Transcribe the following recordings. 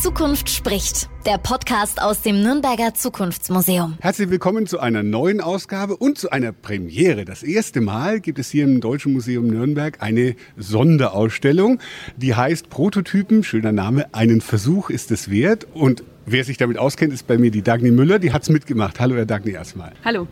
Zukunft spricht. Der Podcast aus dem Nürnberger Zukunftsmuseum. Herzlich willkommen zu einer neuen Ausgabe und zu einer Premiere. Das erste Mal gibt es hier im Deutschen Museum Nürnberg eine Sonderausstellung, die heißt Prototypen, schöner Name, einen Versuch ist es wert. Und wer sich damit auskennt, ist bei mir die Dagny Müller, die hat's mitgemacht. Hallo, Herr Dagny, erstmal. Hallo.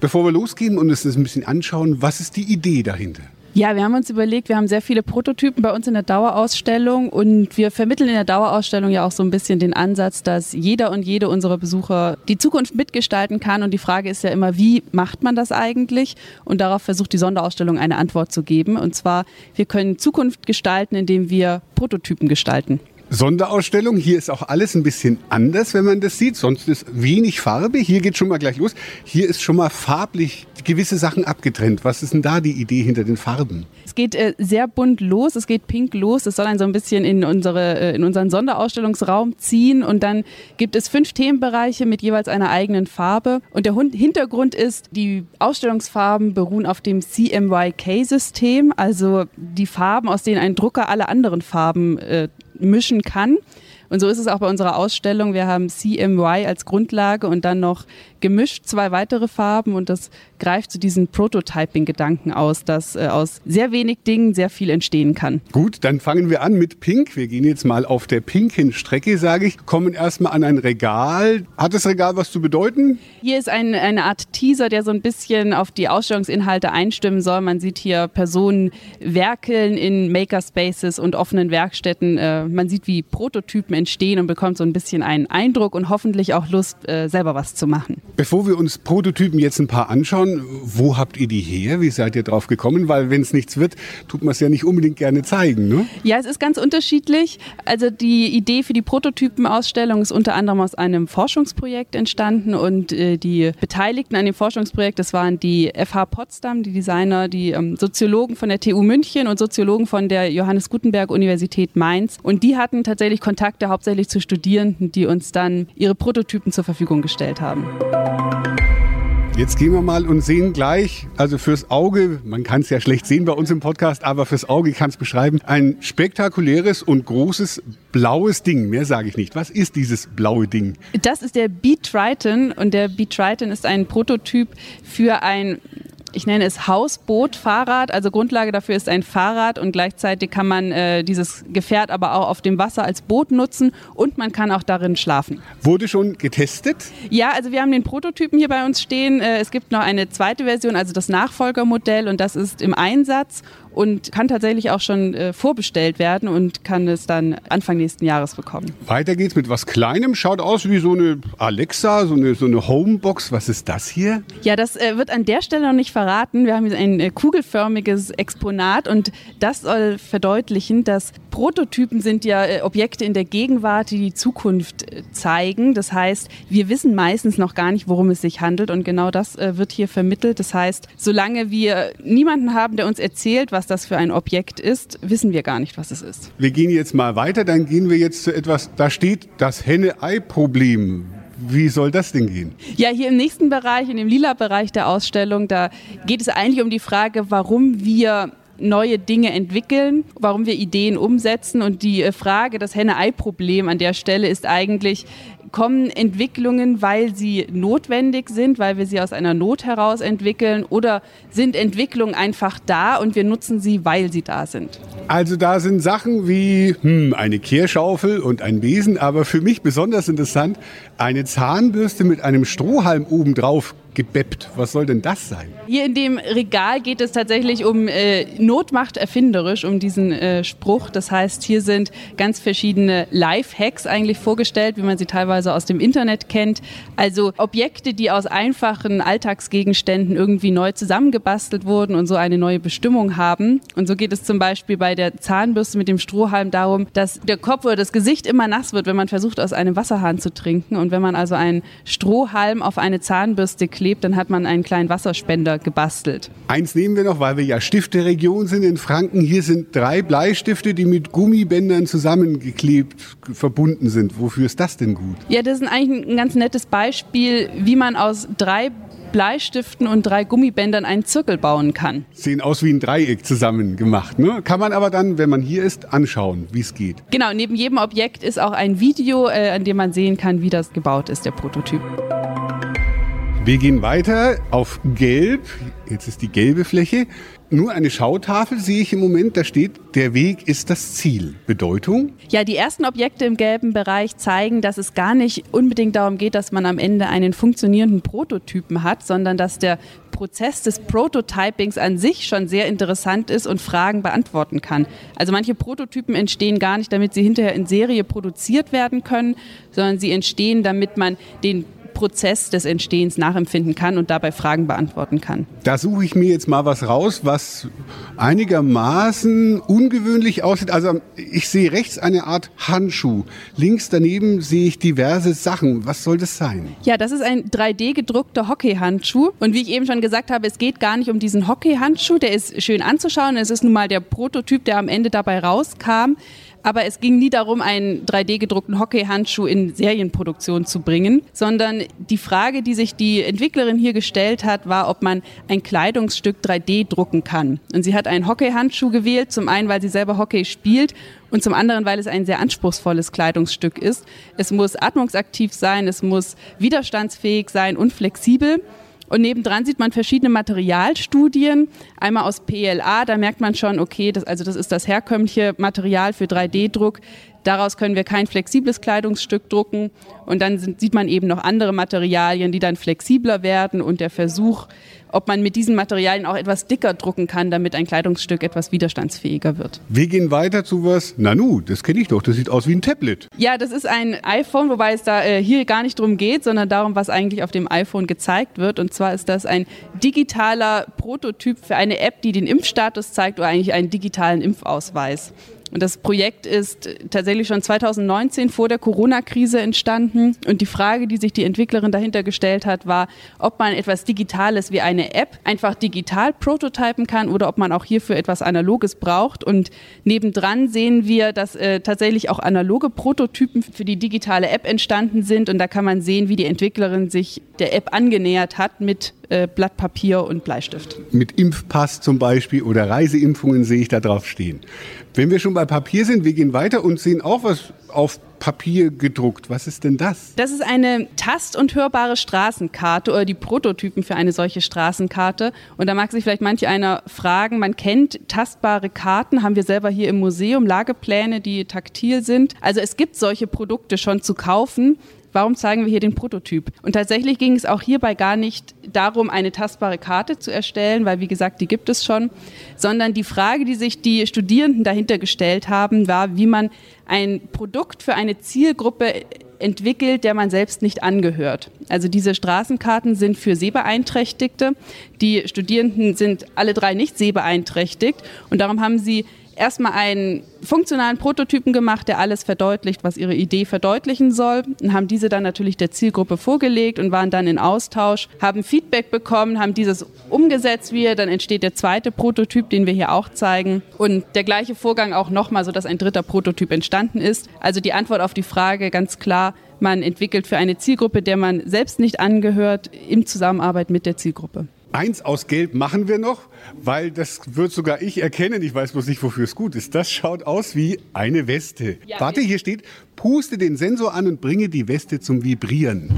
Bevor wir losgehen und uns das ein bisschen anschauen, was ist die Idee dahinter? Ja, wir haben uns überlegt, wir haben sehr viele Prototypen bei uns in der Dauerausstellung und wir vermitteln in der Dauerausstellung ja auch so ein bisschen den Ansatz, dass jeder und jede unserer Besucher die Zukunft mitgestalten kann und die Frage ist ja immer, wie macht man das eigentlich? Und darauf versucht die Sonderausstellung eine Antwort zu geben und zwar, wir können Zukunft gestalten, indem wir Prototypen gestalten. Sonderausstellung. Hier ist auch alles ein bisschen anders, wenn man das sieht. Sonst ist wenig Farbe. Hier geht schon mal gleich los. Hier ist schon mal farblich gewisse Sachen abgetrennt. Was ist denn da die Idee hinter den Farben? Es geht äh, sehr bunt los. Es geht pink los. Es soll dann so ein bisschen in, unsere, äh, in unseren Sonderausstellungsraum ziehen. Und dann gibt es fünf Themenbereiche mit jeweils einer eigenen Farbe. Und der Hintergrund ist, die Ausstellungsfarben beruhen auf dem CMYK-System. Also die Farben, aus denen ein Drucker alle anderen Farben äh, mischen kann. Und so ist es auch bei unserer Ausstellung. Wir haben CMY als Grundlage und dann noch gemischt zwei weitere Farben und das greift zu diesen Prototyping-Gedanken aus, dass äh, aus sehr wenig Dingen sehr viel entstehen kann. Gut, dann fangen wir an mit Pink. Wir gehen jetzt mal auf der pinken Strecke, sage ich, kommen erstmal an ein Regal. Hat das Regal was zu bedeuten? Hier ist ein, eine Art Teaser, der so ein bisschen auf die Ausstellungsinhalte einstimmen soll. Man sieht hier Personen werkeln in Makerspaces und offenen Werkstätten. Äh, man sieht, wie Prototypen entstehen und bekommt so ein bisschen einen Eindruck und hoffentlich auch Lust, äh, selber was zu machen. Bevor wir uns Prototypen jetzt ein paar anschauen, wo habt ihr die her? Wie seid ihr drauf gekommen? Weil wenn es nichts wird, tut man es ja nicht unbedingt gerne zeigen, ne? Ja, es ist ganz unterschiedlich. Also die Idee für die Prototypenausstellung ist unter anderem aus einem Forschungsprojekt entstanden und äh, die Beteiligten an dem Forschungsprojekt, das waren die FH Potsdam, die Designer, die ähm, Soziologen von der TU München und Soziologen von der Johannes Gutenberg Universität Mainz und die hatten tatsächlich Kontakte hauptsächlich zu Studierenden, die uns dann ihre Prototypen zur Verfügung gestellt haben. Jetzt gehen wir mal und sehen gleich, also fürs Auge, man kann es ja schlecht sehen bei uns im Podcast, aber fürs Auge kann es beschreiben, ein spektakuläres und großes blaues Ding. Mehr sage ich nicht. Was ist dieses blaue Ding? Das ist der Beat Triton und der Beat Triton ist ein Prototyp für ein ich nenne es Hausboot-Fahrrad. Also Grundlage dafür ist ein Fahrrad und gleichzeitig kann man äh, dieses Gefährt aber auch auf dem Wasser als Boot nutzen und man kann auch darin schlafen. Wurde schon getestet? Ja, also wir haben den Prototypen hier bei uns stehen. Äh, es gibt noch eine zweite Version, also das Nachfolgermodell und das ist im Einsatz und kann tatsächlich auch schon äh, vorbestellt werden und kann es dann Anfang nächsten Jahres bekommen. Weiter geht's mit was Kleinem. Schaut aus wie so eine Alexa, so eine, so eine Homebox. Was ist das hier? Ja, das äh, wird an der Stelle noch nicht verraten. Wir haben hier ein äh, kugelförmiges Exponat und das soll verdeutlichen, dass Prototypen sind ja äh, Objekte in der Gegenwart, die die Zukunft äh, zeigen. Das heißt, wir wissen meistens noch gar nicht, worum es sich handelt und genau das äh, wird hier vermittelt. Das heißt, solange wir niemanden haben, der uns erzählt, was das für ein Objekt ist, wissen wir gar nicht, was es ist. Wir gehen jetzt mal weiter, dann gehen wir jetzt zu etwas, da steht das Henne-Ei-Problem. Wie soll das denn gehen? Ja, hier im nächsten Bereich, in dem lila Bereich der Ausstellung, da geht es eigentlich um die Frage, warum wir neue Dinge entwickeln, warum wir Ideen umsetzen. Und die äh, Frage, das Henne-Ei-Problem an der Stelle ist eigentlich, kommen Entwicklungen, weil sie notwendig sind, weil wir sie aus einer Not heraus entwickeln oder sind Entwicklungen einfach da und wir nutzen sie, weil sie da sind? Also da sind Sachen wie hm, eine Kehrschaufel und ein Besen, aber für mich besonders interessant, eine Zahnbürste mit einem Strohhalm obendrauf gebeppt. Was soll denn das sein? Hier in dem Regal geht es tatsächlich um äh, Notmacht erfinderisch, um diesen äh, Spruch. Das heißt, hier sind ganz verschiedene Life-Hacks eigentlich vorgestellt, wie man sie teilweise aus dem Internet kennt. Also Objekte, die aus einfachen Alltagsgegenständen irgendwie neu zusammengebastelt wurden und so eine neue Bestimmung haben. Und so geht es zum Beispiel bei der Zahnbürste mit dem Strohhalm darum, dass der Kopf oder das Gesicht immer nass wird, wenn man versucht, aus einem Wasserhahn zu trinken. Und wenn man also einen Strohhalm auf eine Zahnbürste klebt, klebt, dann hat man einen kleinen Wasserspender gebastelt. Eins nehmen wir noch, weil wir ja Stifteregion sind in Franken. Hier sind drei Bleistifte, die mit Gummibändern zusammengeklebt verbunden sind. Wofür ist das denn gut? Ja, das ist eigentlich ein ganz nettes Beispiel, wie man aus drei Bleistiften und drei Gummibändern einen Zirkel bauen kann. Sehen aus wie ein Dreieck zusammen gemacht. Ne? Kann man aber dann, wenn man hier ist, anschauen, wie es geht. Genau, neben jedem Objekt ist auch ein Video, äh, an dem man sehen kann, wie das gebaut ist, der Prototyp. Wir gehen weiter auf Gelb. Jetzt ist die gelbe Fläche. Nur eine Schautafel sehe ich im Moment. Da steht, der Weg ist das Ziel. Bedeutung? Ja, die ersten Objekte im gelben Bereich zeigen, dass es gar nicht unbedingt darum geht, dass man am Ende einen funktionierenden Prototypen hat, sondern dass der Prozess des Prototypings an sich schon sehr interessant ist und Fragen beantworten kann. Also manche Prototypen entstehen gar nicht, damit sie hinterher in Serie produziert werden können, sondern sie entstehen, damit man den Prozess des Entstehens nachempfinden kann und dabei Fragen beantworten kann. Da suche ich mir jetzt mal was raus, was einigermaßen ungewöhnlich aussieht. Also ich sehe rechts eine Art Handschuh. Links daneben sehe ich diverse Sachen. Was soll das sein? Ja, das ist ein 3D gedruckter Hockeyhandschuh. Und wie ich eben schon gesagt habe, es geht gar nicht um diesen Hockeyhandschuh. Der ist schön anzuschauen. Es ist nun mal der Prototyp, der am Ende dabei rauskam. Aber es ging nie darum, einen 3D-gedruckten Hockeyhandschuh in Serienproduktion zu bringen, sondern die Frage, die sich die Entwicklerin hier gestellt hat, war, ob man ein Kleidungsstück 3D drucken kann. Und sie hat einen Hockeyhandschuh gewählt, zum einen, weil sie selber Hockey spielt und zum anderen, weil es ein sehr anspruchsvolles Kleidungsstück ist. Es muss atmungsaktiv sein, es muss widerstandsfähig sein und flexibel. Und nebendran sieht man verschiedene Materialstudien. Einmal aus PLA, da merkt man schon, okay, das, also das ist das herkömmliche Material für 3D-Druck. Daraus können wir kein flexibles Kleidungsstück drucken. Und dann sind, sieht man eben noch andere Materialien, die dann flexibler werden. Und der Versuch, ob man mit diesen Materialien auch etwas dicker drucken kann, damit ein Kleidungsstück etwas widerstandsfähiger wird. Wir gehen weiter zu was. Nanu, das kenne ich doch. Das sieht aus wie ein Tablet. Ja, das ist ein iPhone, wobei es da äh, hier gar nicht darum geht, sondern darum, was eigentlich auf dem iPhone gezeigt wird. Und zwar ist das ein digitaler Prototyp für eine App, die den Impfstatus zeigt oder eigentlich einen digitalen Impfausweis. Und das Projekt ist tatsächlich schon 2019 vor der Corona-Krise entstanden. Und die Frage, die sich die Entwicklerin dahinter gestellt hat, war, ob man etwas Digitales wie eine App einfach digital prototypen kann oder ob man auch hierfür etwas Analoges braucht. Und nebendran sehen wir, dass äh, tatsächlich auch analoge Prototypen für die digitale App entstanden sind. Und da kann man sehen, wie die Entwicklerin sich der App angenähert hat mit äh, Blatt Papier und Bleistift. Mit Impfpass zum Beispiel oder Reiseimpfungen sehe ich da drauf stehen. Wenn wir schon bei Papier sind, wir gehen weiter und sehen auch was auf Papier gedruckt. Was ist denn das? Das ist eine tast- und hörbare Straßenkarte oder die Prototypen für eine solche Straßenkarte. Und da mag sich vielleicht manch einer fragen, man kennt tastbare Karten, haben wir selber hier im Museum, Lagepläne, die taktil sind. Also es gibt solche Produkte schon zu kaufen warum zeigen wir hier den Prototyp? Und tatsächlich ging es auch hierbei gar nicht darum, eine tastbare Karte zu erstellen, weil wie gesagt, die gibt es schon, sondern die Frage, die sich die Studierenden dahinter gestellt haben, war, wie man ein Produkt für eine Zielgruppe entwickelt, der man selbst nicht angehört. Also diese Straßenkarten sind für Sehbeeinträchtigte. Die Studierenden sind alle drei nicht sehbeeinträchtigt und darum haben sie erstmal einen funktionalen Prototypen gemacht, der alles verdeutlicht, was ihre Idee verdeutlichen soll und haben diese dann natürlich der Zielgruppe vorgelegt und waren dann in Austausch, haben Feedback bekommen, haben dieses umgesetzt wieder, dann entsteht der zweite Prototyp, den wir hier auch zeigen und der gleiche Vorgang auch nochmal, sodass ein dritter Prototyp entstanden ist. Also die Antwort auf die Frage ganz klar, man entwickelt für eine Zielgruppe, der man selbst nicht angehört, in Zusammenarbeit mit der Zielgruppe. Eins aus Gelb machen wir noch, weil das wird sogar ich erkennen. Ich weiß bloß nicht, wofür es gut ist. Das schaut aus wie eine Weste. Ja, Warte, hier steht, puste den Sensor an und bringe die Weste zum Vibrieren.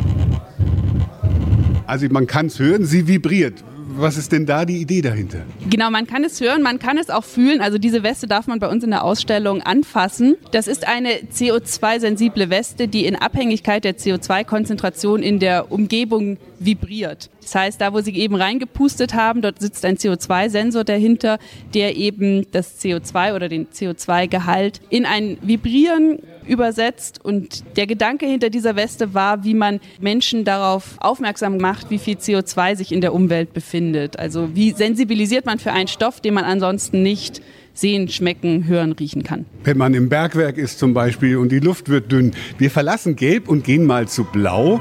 Also man kann es hören, sie vibriert was ist denn da die Idee dahinter? Genau, man kann es hören, man kann es auch fühlen. Also diese Weste darf man bei uns in der Ausstellung anfassen. Das ist eine CO2-sensible Weste, die in Abhängigkeit der CO2-Konzentration in der Umgebung vibriert. Das heißt, da wo Sie eben reingepustet haben, dort sitzt ein CO2-Sensor dahinter, der eben das CO2 oder den CO2-Gehalt in ein Vibrieren übersetzt. Und der Gedanke hinter dieser Weste war, wie man Menschen darauf aufmerksam macht, wie viel CO2 sich in der Umwelt befindet. Also wie sensibilisiert man für einen Stoff, den man ansonsten nicht sehen, schmecken, hören, riechen kann. Wenn man im Bergwerk ist zum Beispiel und die Luft wird dünn. Wir verlassen Gelb und gehen mal zu Blau.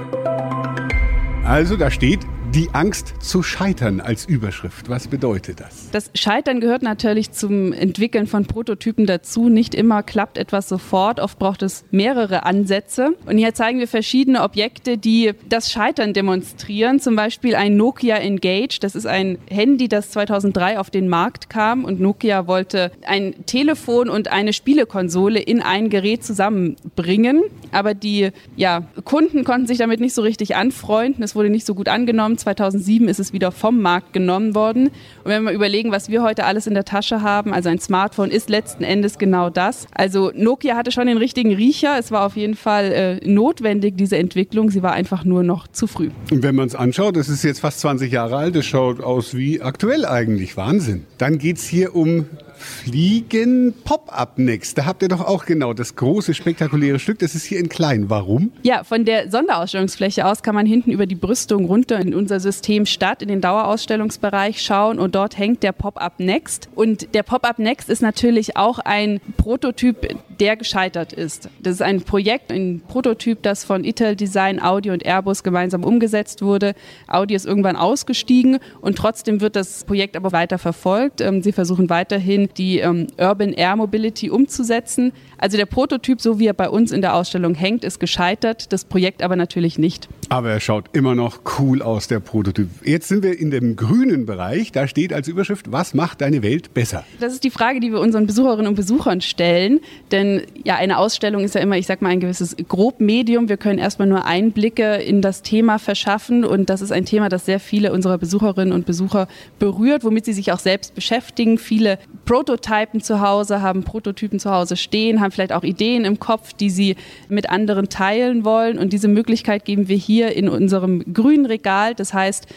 Also da steht Die Angst zu scheitern als Überschrift. Was bedeutet das? Das Scheitern gehört natürlich zum Entwickeln von Prototypen dazu. Nicht immer klappt etwas sofort. Oft braucht es mehrere Ansätze. Und hier zeigen wir verschiedene Objekte, die das Scheitern demonstrieren. Zum Beispiel ein Nokia Engage. Das ist ein Handy, das 2003 auf den Markt kam. Und Nokia wollte ein Telefon und eine Spielekonsole in ein Gerät zusammenbringen. Aber die ja, Kunden konnten sich damit nicht so richtig anfreunden. Es wurde nicht so gut angenommen. 2007 ist es wieder vom Markt genommen worden. Und wenn wir überlegen, was wir heute alles in der Tasche haben, also ein Smartphone ist letzten Endes genau das. Also Nokia hatte schon den richtigen Riecher. Es war auf jeden Fall äh, notwendig, diese Entwicklung. Sie war einfach nur noch zu früh. Und wenn man es anschaut, das ist jetzt fast 20 Jahre alt, das schaut aus wie aktuell eigentlich. Wahnsinn. Dann geht es hier um Fliegen Pop-Up Next. Da habt ihr doch auch genau das große, spektakuläre Stück. Das ist hier in klein. Warum? Ja, von der Sonderausstellungsfliege aus kann man hinten über die Brüstung runter in unser System Stadt, in den Dauerausstellungsbereich schauen und dort hängt der Pop-Up Next. Und der Pop-Up Next ist natürlich auch ein Prototyp, der gescheitert ist. Das ist ein Projekt, ein Prototyp, das von Itel Design, Audi und Airbus gemeinsam umgesetzt wurde. Audi ist irgendwann ausgestiegen und trotzdem wird das Projekt aber weiter verfolgt. Ähm, sie versuchen weiterhin die ähm, Urban Air Mobility umzusetzen. Also der Prototyp, so wie er bei uns in der Ausstellung hängt, ist gescheitert, das Projekt aber natürlich nicht. Aber er schaut immer noch cool aus, der Prototyp. Jetzt sind wir in dem grünen Bereich. Da steht als Überschrift, was macht deine Welt besser? Das ist die Frage, die wir unseren Besucherinnen und Besuchern stellen. Denn ja, eine Ausstellung ist ja immer, ich sag mal, ein gewisses Grobmedium. Wir können erstmal nur Einblicke in das Thema verschaffen. Und das ist ein Thema, das sehr viele unserer Besucherinnen und Besucher berührt, womit sie sich auch selbst beschäftigen. Viele Prototypen zu Hause, haben Prototypen zu Hause stehen, haben vielleicht auch Ideen im Kopf, die sie mit anderen teilen wollen. Und diese Möglichkeit geben wir hier in unserem grünen Regal. Das heißt,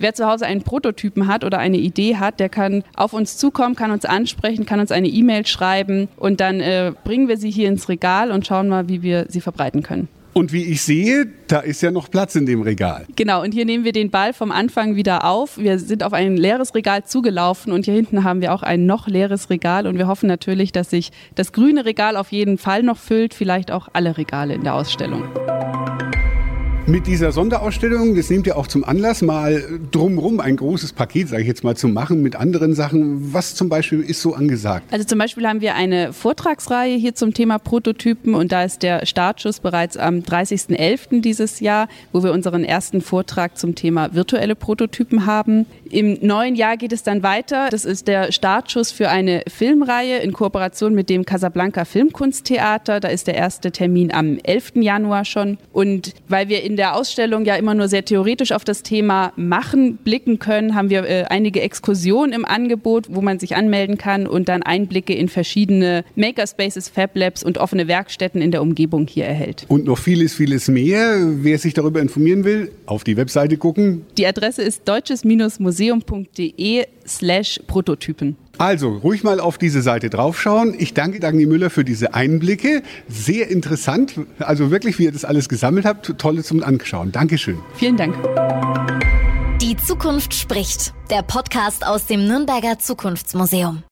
Wer zu Hause einen Prototypen hat oder eine Idee hat, der kann auf uns zukommen, kann uns ansprechen, kann uns eine E-Mail schreiben und dann äh, bringen wir sie hier ins Regal und schauen mal, wie wir sie verbreiten können. Und wie ich sehe, da ist ja noch Platz in dem Regal. Genau, und hier nehmen wir den Ball vom Anfang wieder auf. Wir sind auf ein leeres Regal zugelaufen und hier hinten haben wir auch ein noch leeres Regal und wir hoffen natürlich, dass sich das grüne Regal auf jeden Fall noch füllt, vielleicht auch alle Regale in der Ausstellung. Mit dieser Sonderausstellung, das nehmt ihr auch zum Anlass, mal drumrum ein großes Paket, sage ich jetzt mal, zu machen mit anderen Sachen. Was zum Beispiel ist so angesagt? Also zum Beispiel haben wir eine Vortragsreihe hier zum Thema Prototypen und da ist der Startschuss bereits am 30.11. dieses Jahr, wo wir unseren ersten Vortrag zum Thema virtuelle Prototypen haben. Im neuen Jahr geht es dann weiter. Das ist der Startschuss für eine Filmreihe in Kooperation mit dem Casablanca Filmkunsttheater. Da ist der erste Termin am 11. Januar schon. Und weil wir in der Ausstellung ja immer nur sehr theoretisch auf das Thema Machen blicken können, haben wir äh, einige Exkursionen im Angebot, wo man sich anmelden kann und dann Einblicke in verschiedene Makerspaces, Fab Labs und offene Werkstätten in der Umgebung hier erhält. Und noch vieles, vieles mehr. Wer sich darüber informieren will, auf die Webseite gucken. Die Adresse ist deutsches-museum.de slash Prototypen. Also ruhig mal auf diese Seite draufschauen. Ich danke Dagny Müller für diese Einblicke. Sehr interessant. Also wirklich, wie ihr das alles gesammelt habt. Tolle zum Anschauen. Dankeschön. Vielen Dank. Die Zukunft spricht. Der Podcast aus dem Nürnberger Zukunftsmuseum.